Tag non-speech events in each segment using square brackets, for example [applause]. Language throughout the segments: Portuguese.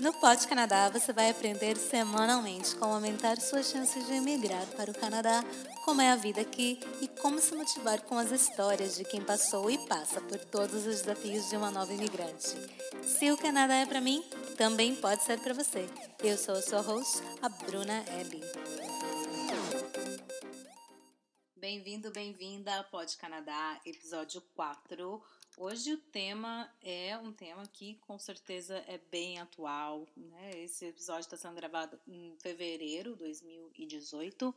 No Pod Canadá, você vai aprender semanalmente como aumentar suas chances de emigrar para o Canadá, como é a vida aqui e como se motivar com as histórias de quem passou e passa por todos os desafios de uma nova imigrante. Se o Canadá é para mim, também pode ser para você. Eu sou a sua host, a Bruna Ellie. Bem-vindo, bem-vinda ao Pod Canadá, episódio 4 Hoje o tema é um tema que com certeza é bem atual. Né? Esse episódio está sendo gravado em fevereiro de 2018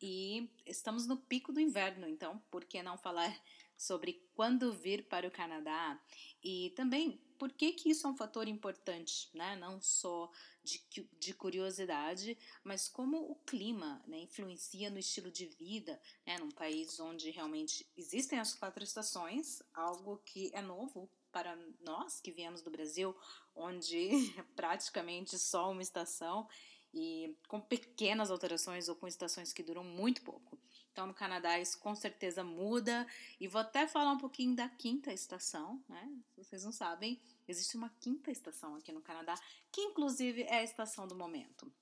e estamos no pico do inverno, então por que não falar sobre quando vir para o Canadá e também por que, que isso é um fator importante, né? não só de, de curiosidade, mas como o clima né, influencia no estilo de vida, né, num país onde realmente existem as quatro estações, algo que é novo para nós que viemos do Brasil, onde é [laughs] praticamente só uma estação e com pequenas alterações ou com estações que duram muito pouco. Então, no Canadá, isso com certeza muda. E vou até falar um pouquinho da quinta estação, né? Vocês não sabem, existe uma quinta estação aqui no Canadá, que inclusive é a estação do momento.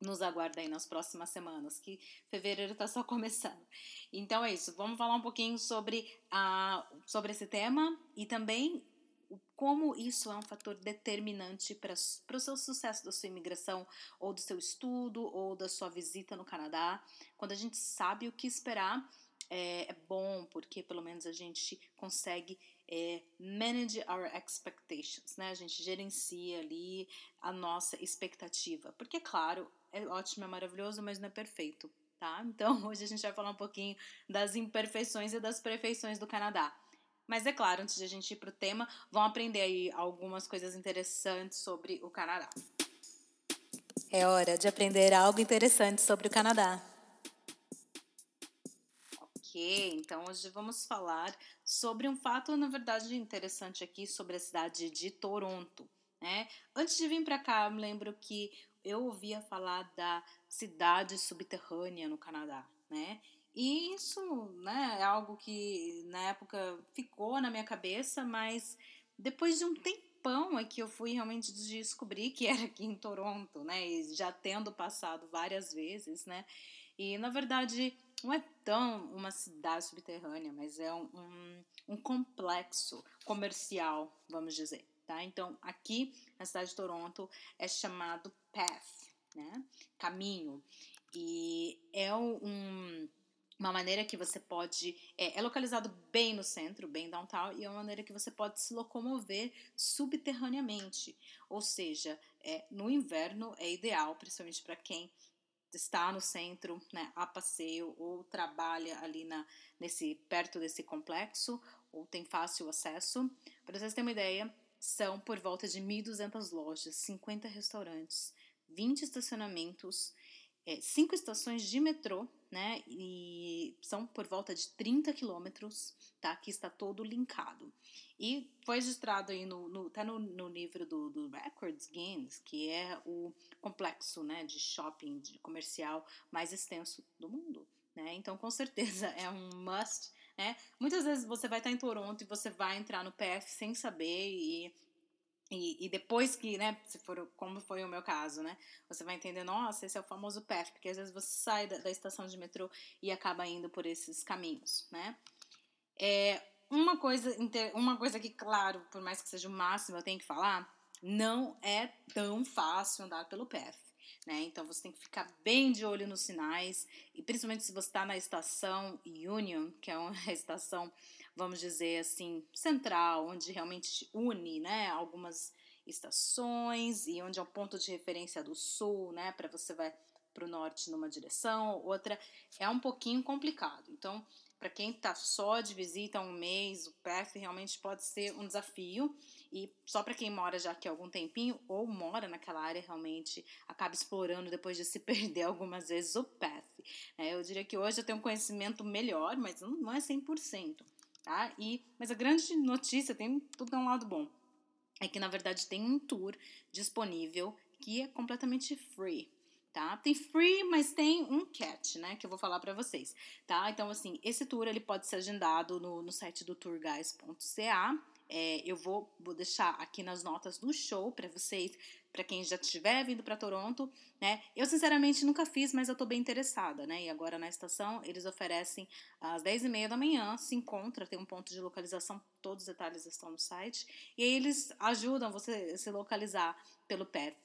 Nos aguarda aí nas próximas semanas, que fevereiro está só [laughs] começando. Então é isso, vamos falar um pouquinho sobre, a, sobre esse tema e também como isso é um fator determinante para o seu sucesso da sua imigração, ou do seu estudo, ou da sua visita no Canadá. Quando a gente sabe o que esperar, é, é bom, porque pelo menos a gente consegue é, manage our expectations, né? A gente gerencia ali a nossa expectativa. Porque, claro, é ótimo, é maravilhoso, mas não é perfeito, tá? Então, [laughs] hoje a gente vai falar um pouquinho das imperfeições e das perfeições do Canadá. Mas é claro, antes de a gente ir para o tema, vão aprender aí algumas coisas interessantes sobre o Canadá. É hora de aprender algo interessante sobre o Canadá. Ok, então hoje vamos falar sobre um fato, na verdade, interessante aqui sobre a cidade de Toronto. Né? Antes de vir para cá, eu me lembro que eu ouvia falar da cidade subterrânea no Canadá, né? E isso né, é algo que na época ficou na minha cabeça, mas depois de um tempão é que eu fui realmente descobrir que [laughs] era aqui em Toronto, né? E já tendo passado várias vezes, né? E na verdade não é tão uma cidade subterrânea, mas é um, um, um complexo comercial, vamos dizer. Tá? Então, aqui na cidade de Toronto é chamado Path, né? Caminho. E é um, uma maneira que você pode. É, é, localizado bem no centro, bem downtown, e é uma maneira que você pode se locomover subterraneamente. Ou seja, é, no inverno é ideal, principalmente para quem está no centro, né, a passeio ou trabalha ali na, nesse perto desse complexo ou tem fácil acesso. Para vocês terem uma ideia, são por volta de 1.200 lojas, 50 restaurantes, 20 estacionamentos, é, cinco estações de metrô né? E são por volta de 30 quilômetros, tá? Que está todo linkado. E foi registrado aí no, no até no, no livro do, do, Records Guinness, que é o complexo, né? De shopping, de comercial mais extenso do mundo, né? Então, com certeza é um must, né? Muitas vezes você vai estar em Toronto e você vai entrar no PF sem saber e e, e, depois que, né, se for como foi o meu caso, né, você vai entender, nossa, esse é o famoso PEF, porque às vezes você sai da, da estação de metrô e acaba indo por esses caminhos, né. É, uma coisa, uma coisa que, claro, por mais que seja o máximo eu tenho que falar, não é tão fácil andar pelo PEF. Né? Então você tem que ficar bem de olho nos sinais, e principalmente se você está na estação Union, que é uma [laughs] estação vamos dizer assim, central, onde realmente une né, algumas estações e onde é o ponto de referência do sul, né, para você vai para o norte numa direção, outra é um pouquinho complicado. Então, para quem está só de visita um mês, o PEF realmente pode ser um desafio. E só para quem mora já aqui há algum tempinho ou mora naquela área, realmente acaba explorando depois de se [laughs] perder algumas vezes o PEF. É, eu diria que hoje eu tenho um conhecimento melhor, mas não é 100% tá? E, mas a grande notícia, tem tudo um lado bom, é que na verdade tem um tour disponível que é completamente free, tá? Tem free, mas tem um catch, né, que eu vou falar para vocês, tá? Então, assim, esse tour ele pode ser agendado no, no site do tourguys.ca, É, eu vou, vou deixar aqui nas notas do show para vocês, para quem já estiver vindo para Toronto, né? Eu sinceramente nunca fiz, mas eu tô bem interessada, né? E agora na estação eles oferecem às 10 e meia da manhã, se encontra, tem um ponto de localização, todos os detalhes estão no site, e aí eles ajudam você a se localizar pelo PEF.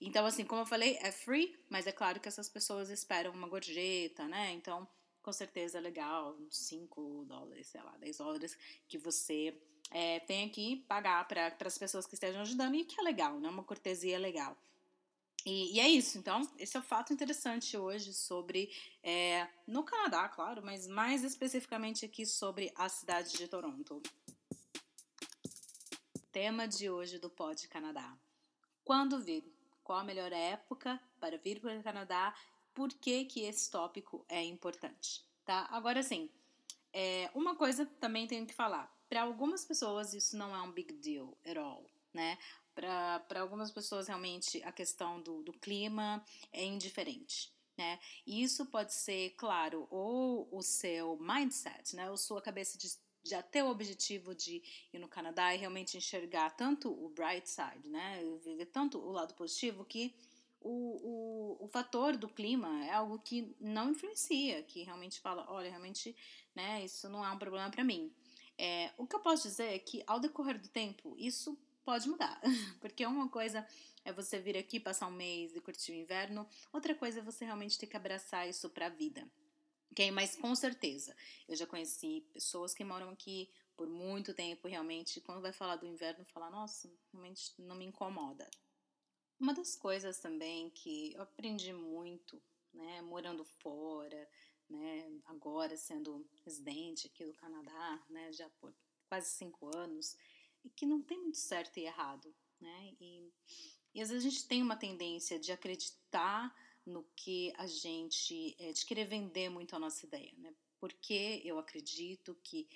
Então, assim, como eu falei, é free, mas é claro que essas pessoas esperam uma gorjeta, né? Então, com certeza é legal, 5 dólares, sei lá, 10 dólares que você é, tem que pagar para as pessoas que estejam ajudando e que é legal, né? Uma cortesia legal. E, e, é isso, então, esse é o fato interessante hoje sobre, é, no Canadá, claro, mas mais especificamente aqui sobre a cidade de Toronto. Tema de hoje do Pod Canadá. Quando vir? Qual a melhor época para vir para o Canadá? Por que, que esse tópico é importante? Tá? Agora sim, é, uma coisa também tenho que falar para algumas pessoas isso não é um big deal at all, né? Para algumas pessoas realmente a questão do, do clima é indiferente. Né? Isso pode ser, claro, ou o seu mindset, né? ou sua cabeça de já ter o objetivo de ir no Canadá e realmente enxergar tanto o bright side, né? Ver tanto o lado positivo que o, o, o fator do clima é algo que não influencia, que realmente fala, olha, realmente, né, isso não é um problema para mim. É, o que eu posso dizer é que, ao decorrer do tempo, isso pode mudar. [laughs] Porque uma coisa é você vir aqui passar um mês e curtir o inverno, outra coisa é você realmente ter que abraçar isso para a vida. Ok? Mas com certeza, eu já conheci pessoas que moram aqui por muito tempo, realmente, quando vai falar do inverno, falar, nossa, realmente não me incomoda. Uma das coisas também que eu aprendi muito, né, morando fora, né, agora sendo residente aqui do Canadá, né, já por quase cinco anos, e que não tem muito certo e errado, né, e, e às vezes a gente tem uma tendência de acreditar no que a gente, é, de querer vender muito a nossa ideia, né, porque eu acredito que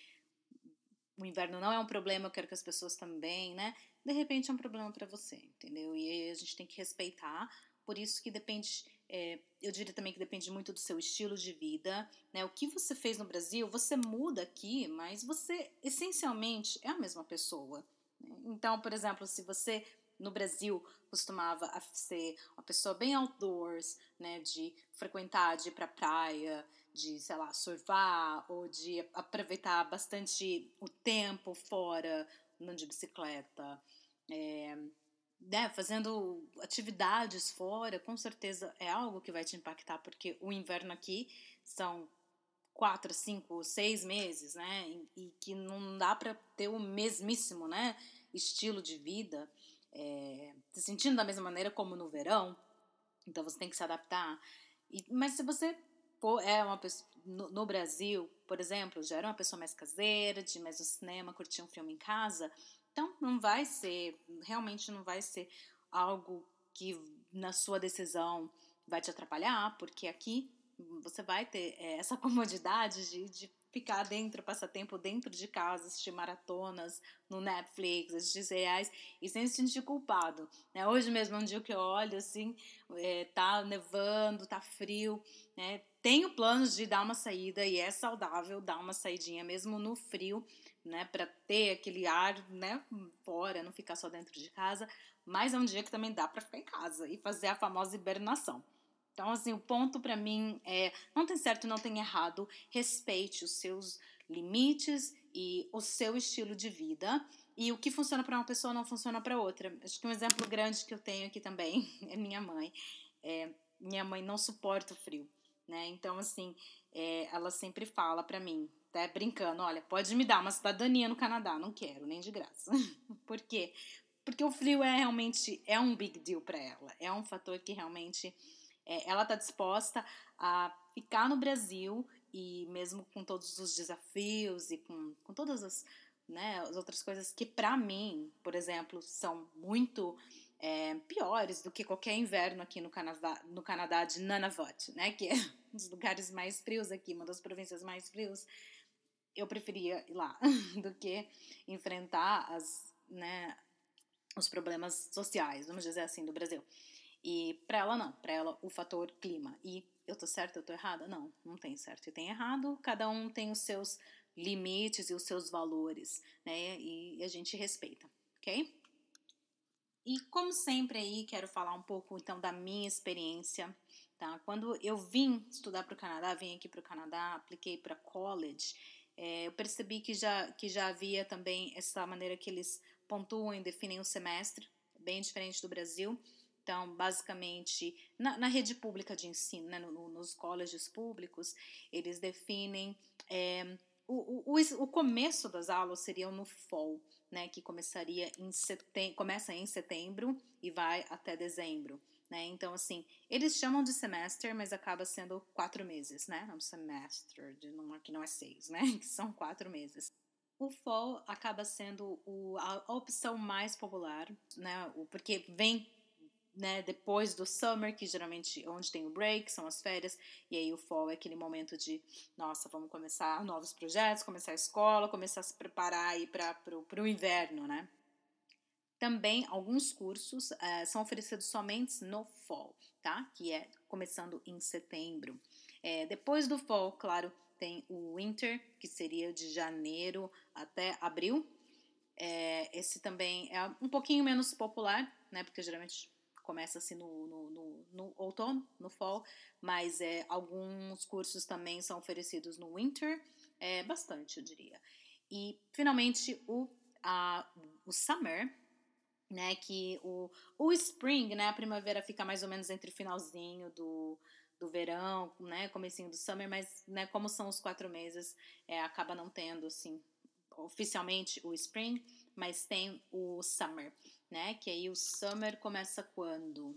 o inverno não é um problema, eu quero que as pessoas também, né, de repente é um problema para você, entendeu, e a gente tem que respeitar, por isso que depende é, eu diria também que depende muito do seu estilo de vida, né? O que você fez no Brasil, você muda aqui, mas você essencialmente é a mesma pessoa. Né? Então, por exemplo, se você no Brasil costumava ser uma pessoa bem outdoors, né, de frequentar, de ir pra praia, de, sei lá, surfar, ou de aproveitar bastante o tempo fora, andando de bicicleta, é, né, fazendo atividades fora, com certeza é algo que vai te impactar, porque o inverno aqui são quatro, cinco, seis meses, né, e, que não dá para ter o mesmíssimo, né, estilo de vida, é, se sentindo da mesma maneira como no verão, então você tem que se adaptar. E, mas se você for, é uma pessoa, no, no, Brasil, por exemplo, já era uma pessoa mais caseira, de mais no cinema, curtir um filme em casa, então, não vai ser, realmente não vai ser algo que na sua decisão vai te atrapalhar, porque aqui você vai ter é, essa [laughs] comodidade de, de ficar dentro, passar tempo dentro de casa, assistir maratonas no Netflix, assistir reais e sem se sentir culpado. Né? Hoje mesmo é um dia que eu olho assim, é, tá nevando, tá frio, né? Tenho planos de dar uma saída e é saudável dar uma saidinha mesmo no frio, né, para ter aquele ar, né, fora, não ficar só dentro de casa, mas é um dia que também dá para ficar em casa e fazer a famosa hibernação. Então, assim, o ponto para mim é: não tem certo, não tem errado, respeite os seus limites e o seu estilo de vida. E o que funciona para uma pessoa não funciona para outra. Acho que um exemplo grande que eu tenho aqui também [laughs] é minha mãe. É, minha mãe não suporta o frio, né? Então, assim, é, ela sempre fala para mim, até brincando, olha, pode me dar uma cidadania no Canadá, não quero, nem de graça. [laughs] Por quê? Porque o frio é realmente é um big deal para ela, é um fator que realmente é, ela está disposta a ficar no Brasil e mesmo com todos os desafios e com, com todas as, né, as outras coisas que para mim, por exemplo, são muito é, piores do que qualquer inverno aqui no Canadá, no Canadá de Nunavut, né, que é um dos lugares mais frios aqui, uma das províncias mais frios eu preferia ir lá [laughs] do que enfrentar as, né, os problemas sociais, vamos dizer assim, do Brasil. E para ela não, para ela o fator clima. E eu tô certa, eu tô errada? Não, não tem certo e tem errado. Cada um tem os seus limites e os seus valores, né? E a gente respeita, ok? E como sempre aí, quero falar um pouco então da minha experiência, tá? Quando eu vim estudar para o Canadá, vim aqui para o Canadá, apliquei para college, é, eu percebi que já, que já havia também essa maneira que eles pontuam e definem o semestre, bem diferente do Brasil. Então, basicamente, na, na rede pública de ensino, né, no, nos colégios públicos, eles definem é, o, o, o começo das aulas seria no fall, né, que começaria em começa em setembro e vai até dezembro. Né? Então, assim, eles chamam de semestre, mas acaba sendo quatro meses, né? É um semestre, de não, que não é seis, né? [laughs] Que são quatro meses. O fall acaba sendo o, a, a opção mais popular, né? O, porque vem né, depois do summer, que geralmente é onde tem o break, são as férias, e aí o fall é aquele momento de, nossa, vamos começar novos projetos, começar a escola, começar a se preparar aí para o inverno, né? Também alguns cursos uh, são oferecidos somente no fall, tá? Que é começando em setembro. É, depois do fall, claro, tem o winter, que seria de janeiro até abril. É, esse também é um pouquinho menos popular, né? Porque geralmente começa assim no, no, no, no, outono, no fall, mas é, alguns cursos também são oferecidos no winter, é, bastante eu diria. E finalmente o, a, o summer, né, que o, o spring, né, a primavera fica mais ou menos entre o finalzinho do, do verão, né, comecinho do summer, mas, né, como são os quatro meses, é, acaba não tendo, assim, oficialmente o spring, mas tem o summer, né? Que aí o summer começa quando?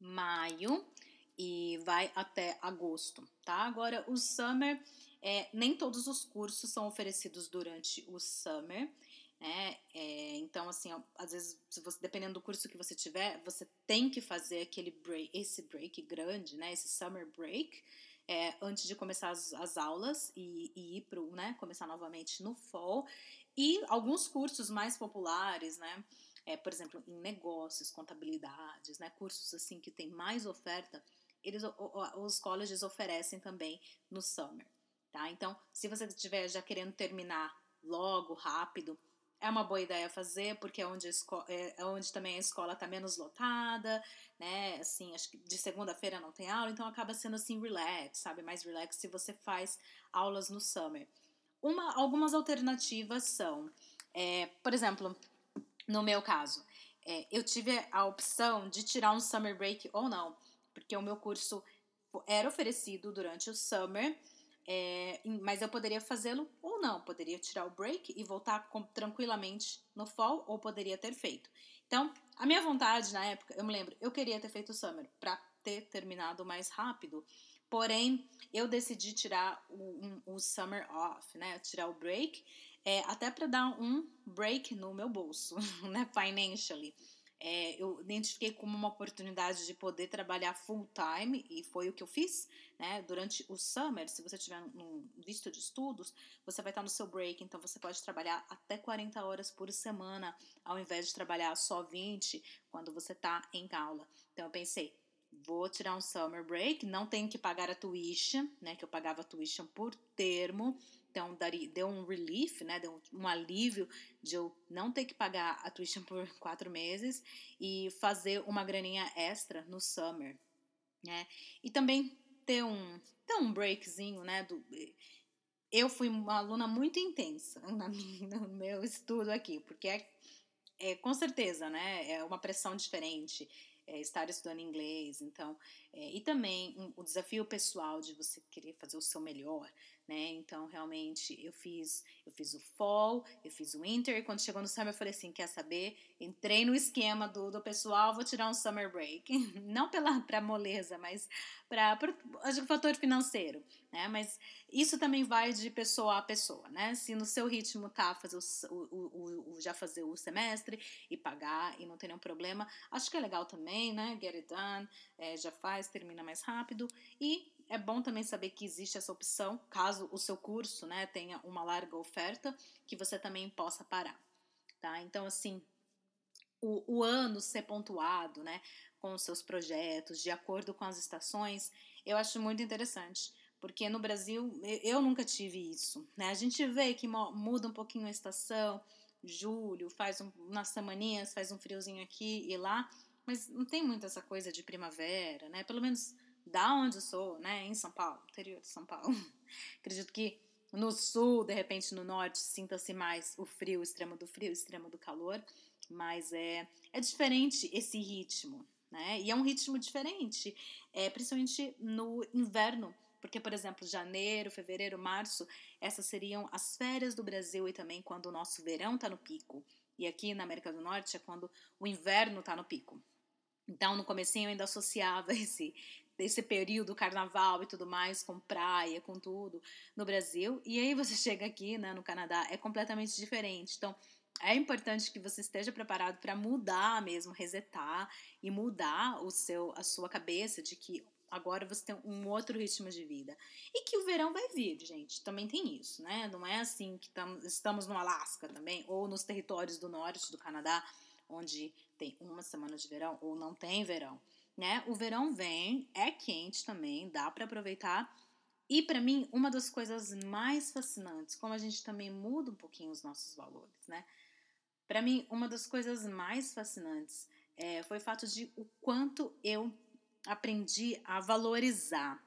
Maio e vai até agosto, tá? Agora, o summer, é, nem todos os cursos são oferecidos durante o summer, né? É, então, assim, às vezes, você, dependendo do curso que você tiver, você tem que fazer aquele break, esse break grande, né? Esse summer break, é, antes de começar as, as aulas e, e ir para né, começar novamente no fall. E alguns cursos mais populares, né? É, por exemplo, em negócios, contabilidades, né? Cursos assim que tem mais oferta, eles, os colleges oferecem também no summer, tá? Então, se você estiver já querendo terminar logo, rápido, é uma boa ideia fazer, porque é onde, é, é onde também a escola está menos lotada, né? Assim, acho que de segunda-feira não tem aula, então acaba sendo assim relax, sabe? Mais relax se você faz aulas no summer. Uma, algumas alternativas são, é, por exemplo, no meu caso, é, eu tive a opção de tirar um summer break ou não, porque o meu curso era oferecido durante o summer é, mas eu poderia fazê-lo ou não. Poderia tirar o break e voltar com, tranquilamente no fall, ou poderia ter feito. Então, a minha vontade na época, eu me lembro, eu queria ter feito o summer para ter terminado mais rápido. Porém, eu decidi tirar o, um, o summer off, né? Tirar o break, é, até para dar um break no meu bolso, [laughs] né? Financially é, eu identifiquei como uma oportunidade de poder trabalhar full time e foi o que eu fiz, né? Durante o summer, se você tiver um visto de estudos, você vai estar no seu break, então você pode trabalhar até 40 horas por semana, ao invés de trabalhar só 20 quando você está em aula. Então eu pensei, vou tirar um summer break, não tenho que pagar a tuition, né? Que eu pagava a tuition por termo, então, daria, deu um relief, né? Deu um, alívio de eu não ter que pagar a tuition por [laughs] quatro meses e fazer uma graninha extra no summer, né? E também ter um, ter um breakzinho, né? Do, eu fui uma aluna muito intensa [laughs] na no meu estudo aqui, porque é, é com certeza, né? É uma pressão diferente. É, estar estudando inglês, então, é, e também um, o desafio pessoal de você querer fazer o seu melhor, né? Então, realmente, eu fiz, eu fiz o fall, eu fiz o winter, e quando chegou no summer, eu falei assim, quer saber? Entrei no esquema do, do pessoal, vou tirar um summer break. [laughs] Não pela pra moleza, mas para o fator financeiro, né? Mas isso também vai de pessoa a pessoa, né? Se no seu ritmo tá fazer o, o, o, já fazer o semestre e pagar e não ter nenhum problema, acho que é legal também, né? Get it done, é, já faz, termina mais rápido e é bom também saber que existe essa opção, caso o seu curso né, tenha uma larga oferta, que você também possa parar. Tá? Então, assim, o, o ano ser pontuado né, com os seus projetos, de acordo com as estações, eu acho muito interessante, porque no Brasil eu nunca tive isso, né? A gente vê que muda um pouquinho a estação, julho, faz um, umas semaninhas, faz um friozinho aqui e lá, mas não tem muito essa coisa de primavera, né? Pelo menos da onde eu sou, né? Em São Paulo, interior de São Paulo. [laughs] Acredito que no sul, de repente no norte, sinta-se mais o frio, o extremo do frio, o extremo do calor, mas é, é diferente esse ritmo, né? E é um ritmo diferente, é, principalmente no inverno, porque, por exemplo, janeiro, fevereiro, março, essas seriam as férias do Brasil e também quando o nosso verão está no pico. E aqui na América do Norte é quando o inverno está no pico. Então, no comecinho eu ainda associava [laughs] esse, esse período, carnaval e tudo mais, com praia, com tudo, no Brasil. E aí você [laughs] chega aqui, né, no Canadá, é completamente diferente. Então, é importante que você esteja preparado para mudar mesmo, resetar e mudar o seu, a sua cabeça de que agora você tem um outro ritmo de vida. E que o verão vai vir, gente. Também tem isso, né? Não é assim que tam, estamos no Alasca também, ou nos territórios do norte do Canadá, onde tem uma semana de verão ou não tem verão, né? O verão vem, é quente também, dá para aproveitar. E para mim, uma das coisas mais fascinantes, como a gente também muda um pouquinho os nossos valores, né? Para mim, uma das coisas mais fascinantes é, foi o fato de o quanto eu aprendi a valorizar,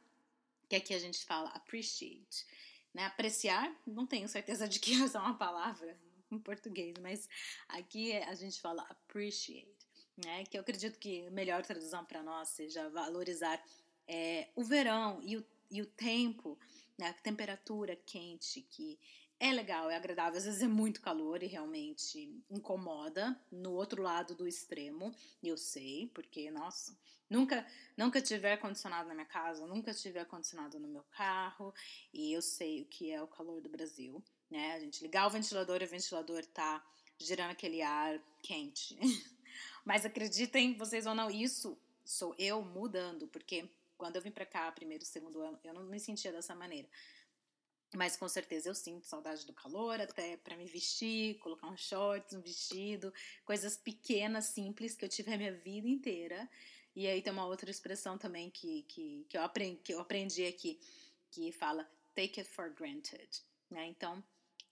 que aqui a gente fala appreciate, né? Apreciar, não tenho certeza de que [laughs] essa é uma palavra em português, mas aqui a gente fala appreciate, né? Que eu acredito que a melhor tradução para nós seja valorizar é, o verão e o, e o tempo, né? A temperatura quente que é legal, é agradável. Às vezes é muito calor e realmente incomoda. No outro lado do extremo, eu sei, porque, nossa, nunca, nunca tive ar-condicionado na minha casa, nunca tive ar-condicionado no meu carro, e eu sei o que é o calor do Brasil, né? A gente ligar o ventilador e o ventilador tá gerando aquele ar quente. [laughs] Mas acreditem, vocês ou não, isso sou eu mudando, porque quando eu vim para cá, primeiro, segundo ano, eu não me sentia dessa maneira. Mas com certeza eu sinto saudade do calor, até para me vestir, colocar um shorts, um vestido, coisas pequenas, simples que eu tive a minha vida inteira. E aí tem uma outra expressão também que, que, que, eu, aprendi, que eu aprendi aqui, que fala take it for granted. Né? Então,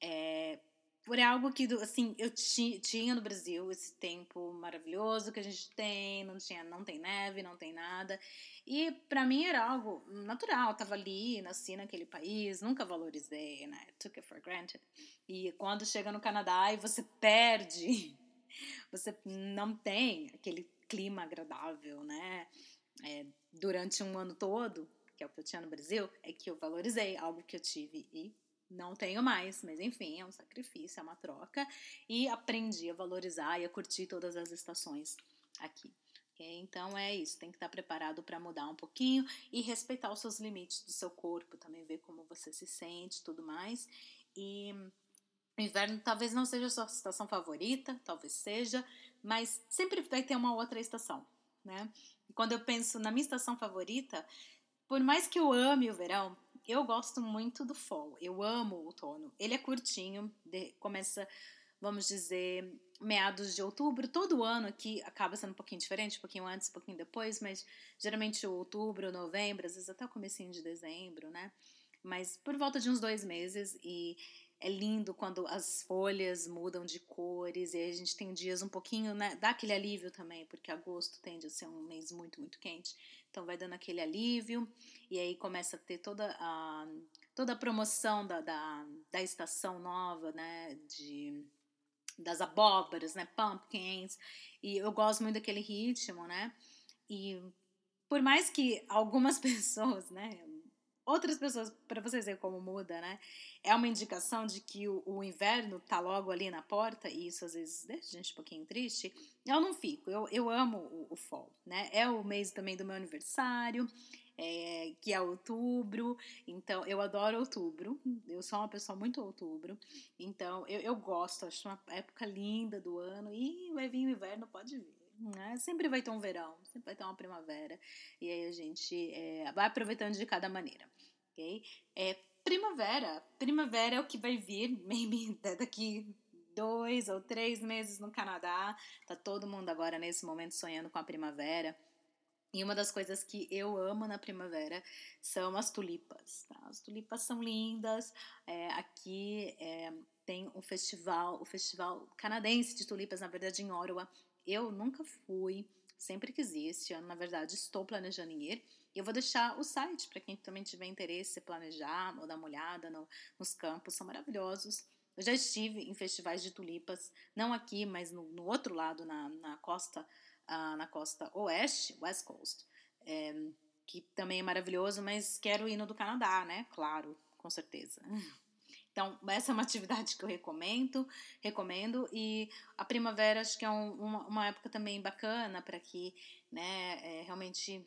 é, por algo que, assim, eu tinha no Brasil esse tempo maravilhoso que a gente tem, não tinha, não tem neve, não tem nada. E para mim era algo natural, tava ali, nasci naquele país, nunca valorizei, né? Took it for granted. E quando chega no Canadá e você perde, [laughs] você não tem aquele clima agradável, né? É, durante um ano todo, que é o que eu tinha no Brasil, é que eu valorizei algo que eu tive e não tenho mais, mas enfim, é um sacrifício, é uma troca. E aprendi a valorizar e a curtir todas as estações aqui. Okay? Então é isso, tem que estar preparado para mudar um pouquinho e respeitar os seus limites do seu corpo, também ver como você se sente tudo mais. E o inverno talvez não seja a sua estação favorita, talvez seja, mas sempre vai ter uma outra estação, né? E quando eu penso na minha estação favorita, por mais que eu ame o verão, eu gosto muito do fall. Eu amo o outono. Ele é curtinho, de, começa, vamos dizer, meados de outubro. Todo ano aqui acaba sendo um pouquinho diferente, um pouquinho antes, um pouquinho depois, mas geralmente outubro, novembro, às vezes até o comecinho de dezembro, né? Mas por volta de uns dois meses e é lindo quando as folhas mudam de cores e a gente tem dias um pouquinho, né? Dá aquele alívio também, porque agosto tende a ser um mês muito, muito quente. Então vai dando aquele alívio e aí começa a ter toda a, toda a promoção da, da, da estação nova, né? De, das abóboras, né? Pumpkins. E eu gosto muito daquele ritmo, né? E por mais que algumas [laughs] pessoas, né? Outras pessoas, para vocês verem como muda, né? É uma indicação de que o, o, inverno tá logo ali na porta, e isso às vezes deixa a gente um pouquinho triste. Eu não fico, eu, eu amo o, o fall, né? É o mês também do meu aniversário, é, que é outubro, então eu adoro outubro, eu sou uma pessoa muito outubro, então eu, eu gosto, acho uma época linda do ano, e vai vir o inverno, pode vir. Né? Sempre vai ter um verão, sempre vai ter uma primavera, e aí a gente é, vai aproveitando de cada maneira, ok? É, primavera, primavera é o que vai vir, [laughs] maybe daqui dois ou três meses no Canadá, tá todo mundo agora nesse momento sonhando com a primavera, E uma das coisas que eu amo na primavera são as tulipas. Tá? As tulipas são lindas. É, aqui é, tem um festival, o festival canadense de tulipas, na verdade em Ottawa. Eu nunca fui, sempre quis ir. Este ano, na verdade, estou planejando ir. E eu vou deixar o site para quem também tiver interesse em planejar ou dar uma olhada no, nos campos. São maravilhosos. Eu já estive em festivais de tulipas, não aqui, mas no, no outro lado, na, na costa uh, na costa oeste, West Coast, é, que também é maravilhoso, mas quero ir no do Canadá, né? Claro, com certeza. [laughs] Então, essa é uma atividade que eu recomendo, recomendo e a primavera acho que é um, uma, uma, época também bacana para que, né, é, realmente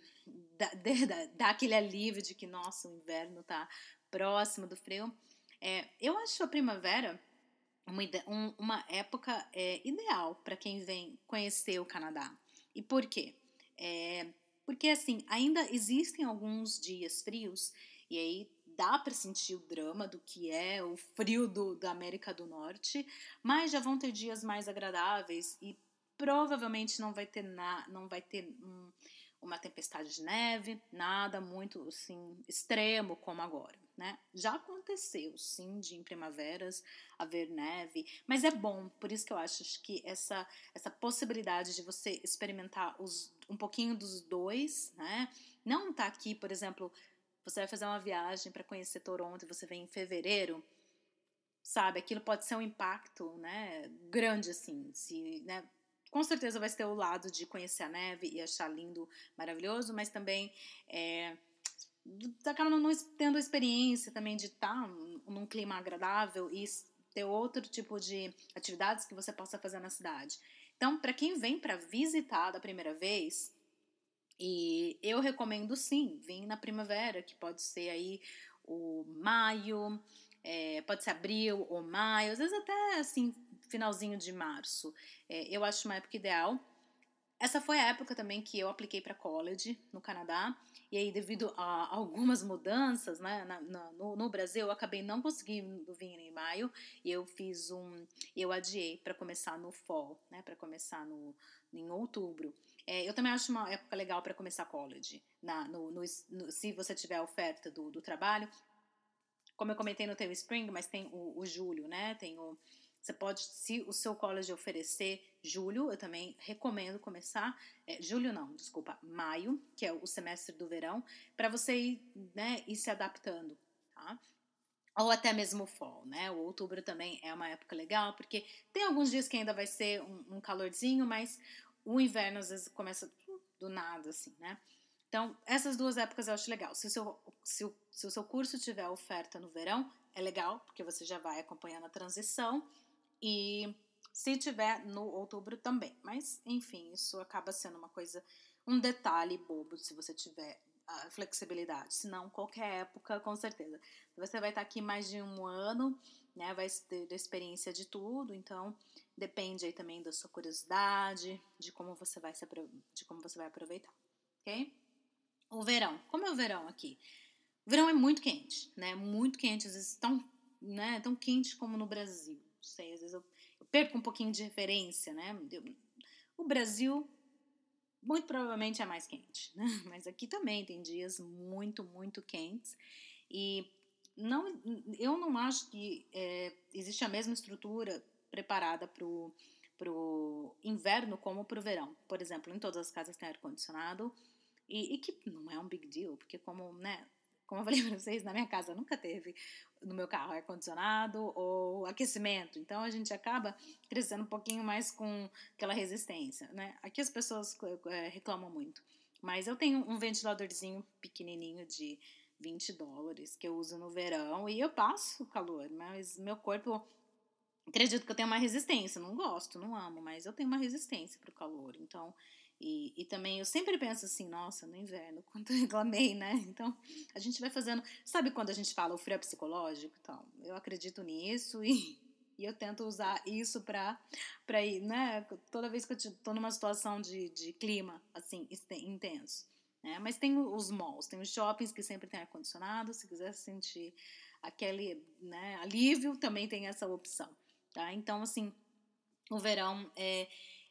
dá, [laughs] dá, dá, aquele alívio de que, nossa, o inverno tá próximo do frio. É, eu acho a primavera uma, um, uma época é, ideal para quem vem conhecer o Canadá. E por quê? É, porque assim, ainda existem alguns dias frios, e aí dá para sentir o drama do que é o frio do, da América do Norte, mas já vão ter dias mais agradáveis e provavelmente não vai ter na, não vai ter um, uma tempestade de neve, nada muito assim extremo como agora né? Já aconteceu, sim, de em primaveras haver neve, mas é bom, por isso que eu acho que essa, essa possibilidade de você experimentar os, um pouquinho dos dois, né? Não tá aqui, por exemplo, você vai fazer uma viagem para conhecer Toronto e você vem em fevereiro, sabe? Aquilo pode ser um impacto, né? Grande, assim, se, né? Com certeza vai ter o lado de conhecer a neve e achar lindo, maravilhoso, mas também é, acaba não tendo a experiência também de estar num clima agradável e ter outro tipo de atividades que você possa fazer na cidade. Então, para quem vem para visitar da primeira vez, e eu recomendo sim, vir na primavera, que pode ser aí o maio, é, pode ser abril ou maio, às vezes até assim, finalzinho de março. É, eu acho uma época ideal. Essa foi a época também que eu apliquei para college no Canadá. E aí, devido a algumas mudanças né, na, no, no, Brasil, eu acabei não conseguindo vir em maio. E eu fiz um. Eu adiei para começar no fall, né? Para começar no, em outubro. É, eu também acho uma época legal para começar college. Na, no, no, no, se você tiver a oferta do, do trabalho. Como eu comentei no teu spring, mas tem o, o julho, né? Tem o você pode, se o seu college oferecer julho, eu também recomendo começar, é, julho não, desculpa, maio, que é o semestre do verão, para você ir, né, ir se adaptando, tá? Ou até mesmo o fall, né? O outubro também é uma época legal, porque tem alguns dias que ainda vai ser um, um calorzinho, mas o inverno às vezes começa do nada, assim, né? Então, essas duas épocas eu acho legal. Se o seu, se o, se o seu curso tiver oferta no verão, é legal, porque você já vai acompanhando a transição. E se tiver no outubro também. Mas, enfim, isso acaba sendo uma coisa, um detalhe bobo se você tiver flexibilidade. Se não, qualquer época, com certeza. Você vai estar aqui mais de um ano, né? Vai ter experiência de tudo, então depende aí também da sua curiosidade, de como você vai se de como você vai aproveitar, ok? O verão, como é o verão aqui? O verão é muito quente, né? Muito quente, às vezes tão, né, tão quente como no Brasil sei, às vezes eu, eu perco um pouquinho de referência, né? Eu, o Brasil muito provavelmente é mais quente, né? [laughs] Mas aqui também tem dias muito, muito quentes e não, eu não acho que é, existe a mesma estrutura preparada para o inverno como para o verão. Por exemplo, em todas as casas tem ar-condicionado e, e, que não é um big deal, porque como, né, como eu falei [laughs] para vocês, na minha casa nunca teve no meu carro ar-condicionado ou aquecimento. Então a gente acaba crescendo um pouquinho mais com aquela resistência, né? Aqui as pessoas é, reclamam muito. Mas eu tenho um ventiladorzinho pequenininho de 20 dólares que eu uso no verão e eu passo calor, mas meu corpo acredito que eu tenho uma resistência. Não gosto, não amo, mas eu tenho uma resistência para o calor. Então e, e também eu sempre penso assim, nossa, no inverno, [laughs] quanto eu reclamei, né? Então a gente vai fazendo. Sabe quando a gente fala o frio é psicológico? Então, eu acredito nisso e, e eu tento usar isso pra, pra ir, né? Toda vez que eu tô numa situação de, de clima, assim, intenso. Né? Mas tem os malls, tem os shoppings que sempre tem ar-condicionado, se quiser sentir aquele né, alívio, também tem essa opção. Tá? Então, assim, o verão é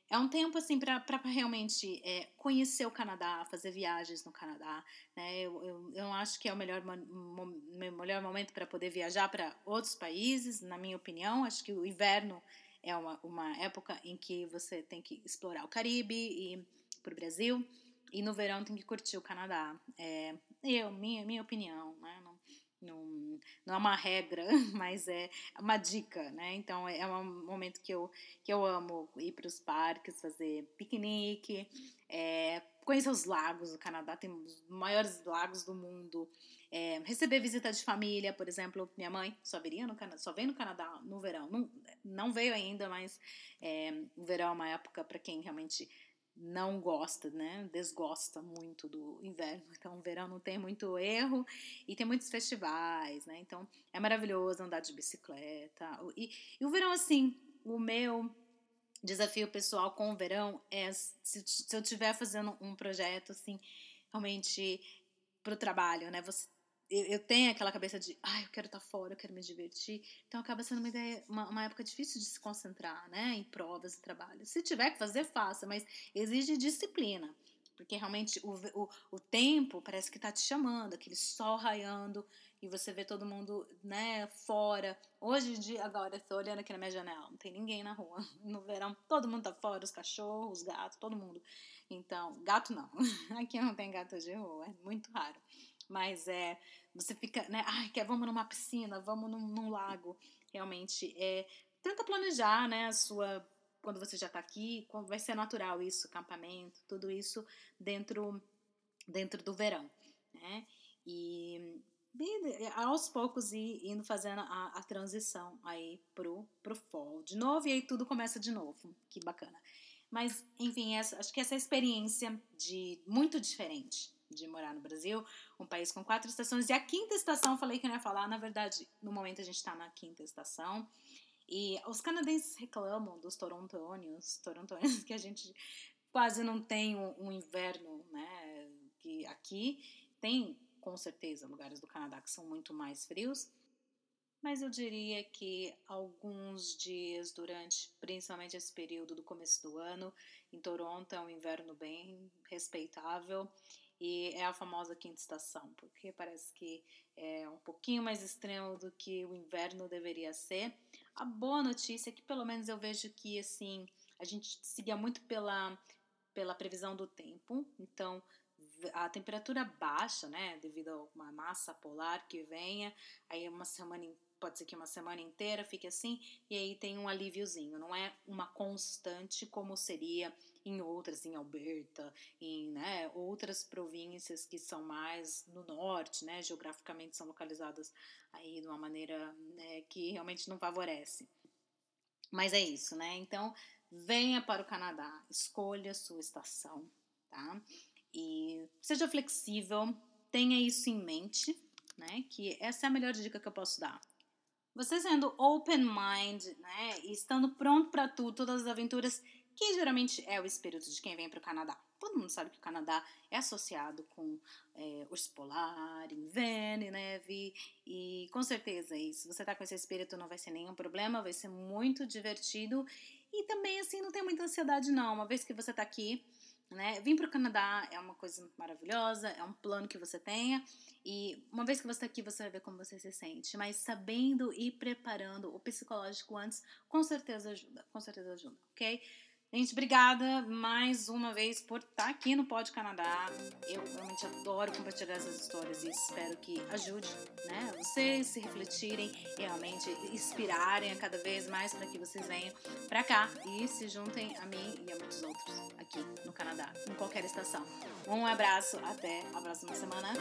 é um tempo assim para realmente é, conhecer o Canadá, fazer viagens no Canadá. Né? Eu, eu, eu acho que é o melhor, melhor momento para poder viajar para outros países, na minha opinião. Acho que o inverno é uma, uma época em que você tem que explorar o Caribe e para o Brasil. E no verão tem que curtir o Canadá. É, eu, minha, minha opinião, né? Não, não, não é uma regra, [laughs] mas é uma dica, né? Então é um momento que eu, que eu amo ir para os parques, fazer piquenique, é, conhecer os lagos. O Canadá tem os maiores lagos do mundo. É, receber visita de família, por exemplo, minha mãe só viria no Canadá, só vem no Canadá no verão. Não, não veio ainda, mas é, o verão é uma época para quem realmente não gosta, né? Desgosta muito do inverno. Então, o verão não tem muito erro e tem muitos festivais, né? Então, é maravilhoso andar de bicicleta. E, e o verão, assim, o meu desafio pessoal com o verão é se, se eu estiver fazendo um projeto, assim, realmente para o trabalho, né? Você eu, eu, tenho aquela cabeça de, ai, ah, eu quero estar tá fora, eu quero me divertir. Então acaba sendo uma ideia, uma, uma, época difícil de se concentrar, né, em provas e trabalho. Se tiver que fazer, faça, mas exige disciplina, porque realmente o, o, o tempo parece que está te chamando, aquele sol raiando e você vê todo mundo, né, fora. Hoje em dia, agora, tô olhando aqui na minha janela, não tem ninguém na rua. [laughs] No verão, todo mundo tá fora, os cachorros, os gatos, todo mundo. Então, gato não. [laughs] Aqui não tem gato de rua, é muito raro mas é você fica, né? Ai, quer, vamos numa piscina, vamos num, num lago. Realmente, é, tenta planejar, né? A sua quando você já está aqui, vai ser natural isso, acampamento, tudo isso dentro dentro do verão, né? E, e aos poucos ir indo fazendo a, a, transição aí pro, pro fall de novo e aí tudo começa de novo, que bacana. Mas enfim, essa, acho que essa experiência de muito diferente de morar no Brasil, um país com quatro estações. E a quinta estação, falei que não ia falar, na verdade, no momento a gente está na quinta estação. E os canadenses reclamam dos torontônios, torontônios que a gente quase não tem um, um inverno, né? Que aqui tem, com certeza, lugares do Canadá que são muito mais frios, mas eu diria que alguns dias durante, principalmente esse período do começo do ano, em Toronto é um inverno bem respeitável e é a famosa quinta estação, porque parece que é um pouquinho mais extremo do que o inverno deveria ser. A boa notícia é que pelo menos eu vejo que assim a gente seguia muito pela, pela previsão do tempo, então a temperatura baixa, né, devido a uma massa polar que venha, aí uma semana pode ser que uma semana inteira fique assim, e aí tem um alíviozinho, não é uma constante como seria em outras, em Alberta, em né, outras províncias que são mais no norte, né, geograficamente são localizadas aí de uma maneira né, que realmente não favorece. Mas é isso, né? Então, venha para o Canadá, escolha sua estação, tá? E seja flexível, tenha isso em mente, né? Que essa é a melhor dica que eu posso dar. Você sendo open mind, né? E estando pronto para tudo, todas as aventuras que geralmente é o espírito de quem vem para o Canadá. Todo mundo sabe que o Canadá é associado com é, urso polar, inverno e neve, e com certeza isso. Você tá com esse espírito não vai ser nenhum problema, vai ser muito divertido e também assim não tem muita ansiedade não. Uma vez que você tá aqui, né? Vir para o Canadá é uma coisa maravilhosa, é um plano que você tenha. E uma vez que você está aqui, você vai ver como você se sente. Mas sabendo e preparando o psicológico antes, com certeza ajuda. Com certeza ajuda, ok? Gente, obrigada mais uma vez por estar aqui no Pod Canadá. Eu realmente adoro compartilhar essas histórias e espero que ajude, né, vocês se refletirem, realmente inspirarem a cada vez mais para que vocês venham para cá e se juntem a mim e a muitos outros aqui no Canadá, em qualquer estação. Um abraço, até a próxima semana.